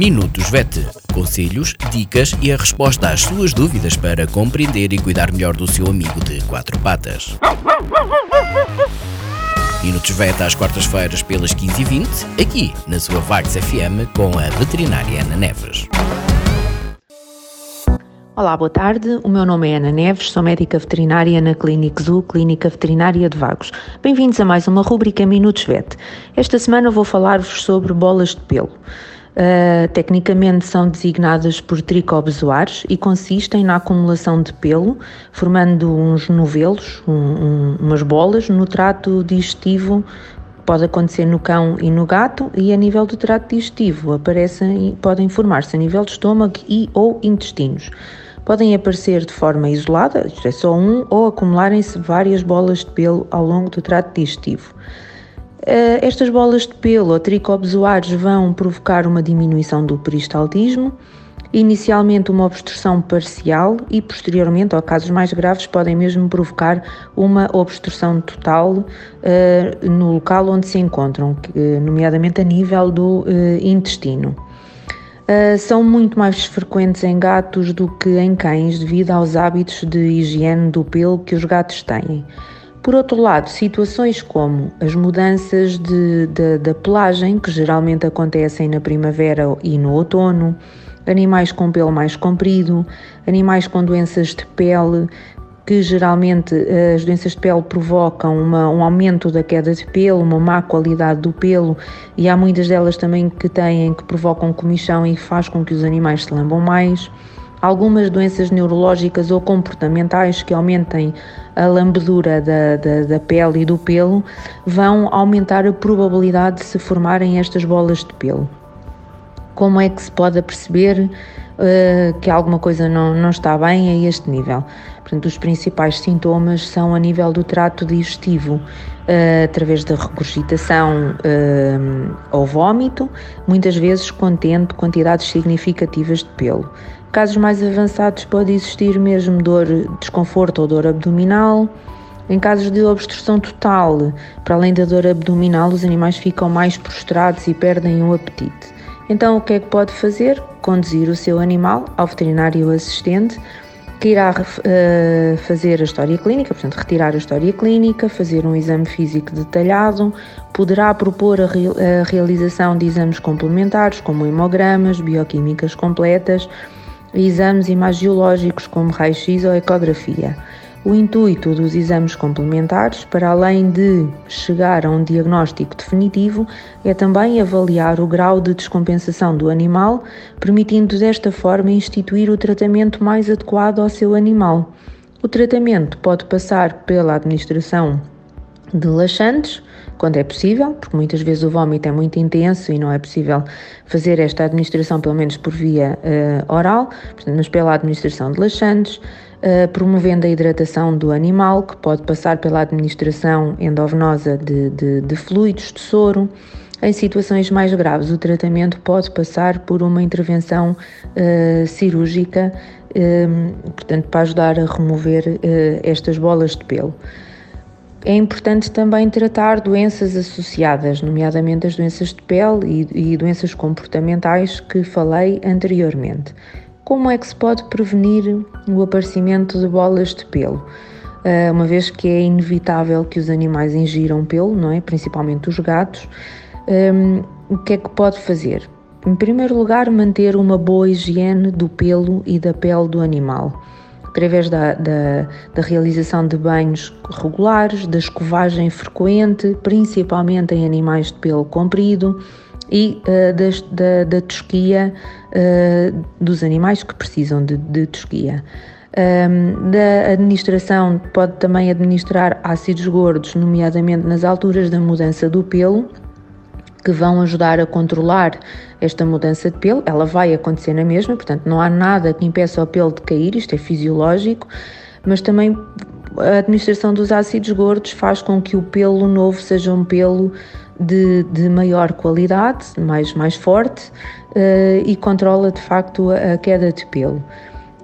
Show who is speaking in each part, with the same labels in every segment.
Speaker 1: Minutos VET. Conselhos, dicas e a resposta às suas dúvidas para compreender e cuidar melhor do seu amigo de quatro patas. Minutos VET às quartas-feiras pelas 15h20, aqui na sua Vagos FM com a veterinária Ana Neves.
Speaker 2: Olá, boa tarde. O meu nome é Ana Neves, sou médica veterinária na Clínica Zoo, Clínica Veterinária de Vagos. Bem-vindos a mais uma rubrica Minutos VET. Esta semana vou falar-vos sobre bolas de pelo. Uh, tecnicamente são designadas por tricobezoares e consistem na acumulação de pelo, formando uns novelos, um, um, umas bolas, no trato digestivo pode acontecer no cão e no gato e a nível do trato digestivo aparecem, podem formar-se a nível de estômago e ou intestinos. Podem aparecer de forma isolada, isto é só um, ou acumularem-se várias bolas de pelo ao longo do trato digestivo. Eh, estas bolas de pelo ou tricobezoares vão provocar uma diminuição do peristaltismo, inicialmente uma obstrução parcial e posteriormente, ou casos mais graves, podem mesmo provocar uma obstrução total uh, no local onde se encontram, nomeadamente a nível do uh, intestino. Uh, são muito mais frequentes em gatos do que em cães devido aos hábitos de higiene do pelo que os gatos têm. Por outro lado, situações como as mudanças de, de, da pelagem, que geralmente acontecem na primavera e no outono, animais com pelo mais comprido, animais com doenças de pele, que geralmente eh, as doenças de pele provocam uma, um aumento da queda de pelo, uma má qualidade do pelo, e há muitas delas também que têm, que provocam comichão e faz com que os animais se lambam mais algumas doenças neurológicas ou comportamentais que aumentem a lambedura da, da, da, pele e do pelo vão aumentar a probabilidade de se formarem estas bolas de pelo. Como é que se pode perceber uh, que alguma coisa não, não está bem a este nível? Portanto, os principais sintomas são a nível do trato digestivo, uh, através da regurgitação uh, ou vômito, muitas vezes contendo quantidades significativas de pelo. Casos mais avançados pode existir mesmo dor, desconforto ou dor abdominal. Em casos de obstrução total, para além da dor abdominal, os animais ficam mais prostrados e perdem o apetite. Então, o que é que pode fazer? Conduzir o seu animal ao veterinário assistente, que irá uh, fazer a história clínica, portanto, retirar a história clínica, fazer um exame físico detalhado, poderá propor a, re a realização de exames complementares, como hemogramas, bioquímicas completas exames imagiológicos como raio-x ou ecografia. O intuito dos exames complementares, para além de chegar a um diagnóstico definitivo, é também avaliar o grau de descompensação do animal, permitindo desta forma instituir o tratamento mais adequado ao seu animal. O tratamento pode passar pela administração de laxantes, quando é possível, porque muitas vezes o vômito é muito intenso e não é possível fazer esta administração, pelo menos por via uh, oral, mas pela administração de laxantes, uh, promovendo a hidratação do animal, que pode passar pela administração endovenosa de, de, de fluidos, de soro. Em situações mais graves, o tratamento pode passar por uma intervenção uh, cirúrgica, portanto, para ajudar a remover estas bolas de pelo. É importante também tratar doenças associadas, nomeadamente as doenças de pele e, e, doenças comportamentais que falei anteriormente. Como é que se pode prevenir o aparecimento de bolas de pelo? Uh, uma vez que é inevitável que os animais ingiram pelo, não é? Principalmente os gatos, um, o que é que pode fazer? Em primeiro lugar, manter uma boa higiene do pelo e da pele do animal através da, da, da, realização de banhos regulares, da escovagem frequente, principalmente em animais de pelo comprido, e uh, da, da tosquia uh, dos animais que precisam de, de tosquia. Um, da administração pode também administrar ácidos gordos, nomeadamente nas alturas da mudança do pelo, que vão ajudar a controlar esta mudança de pelo. Ela vai acontecer na mesma, portanto, não há nada que impeça o pelo de cair, isto é fisiológico, mas também a administração dos ácidos gordos faz com que o pelo novo seja um pelo de, de maior qualidade, mais, mais forte uh, e controla de facto a, a queda de pelo.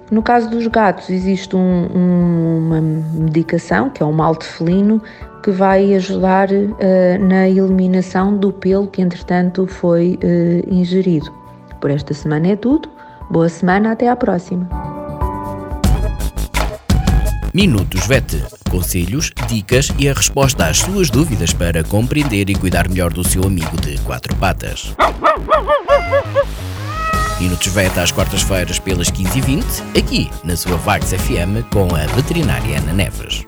Speaker 2: No caso dos gatos, existe um, um, uma medicação, que é o malte felino, que vai ajudar uh, na eliminação do pelo que, entretanto, foi uh, ingerido. Por esta semana é tudo. Boa semana, até à próxima.
Speaker 1: Minutos VET. Conselhos, dicas e a resposta às suas dúvidas para compreender e cuidar melhor do seu amigo de quatro patas. Minutos VET às quartas-feiras pelas 15h20, aqui na sua Vagos FM com a veterinária Ana Neves.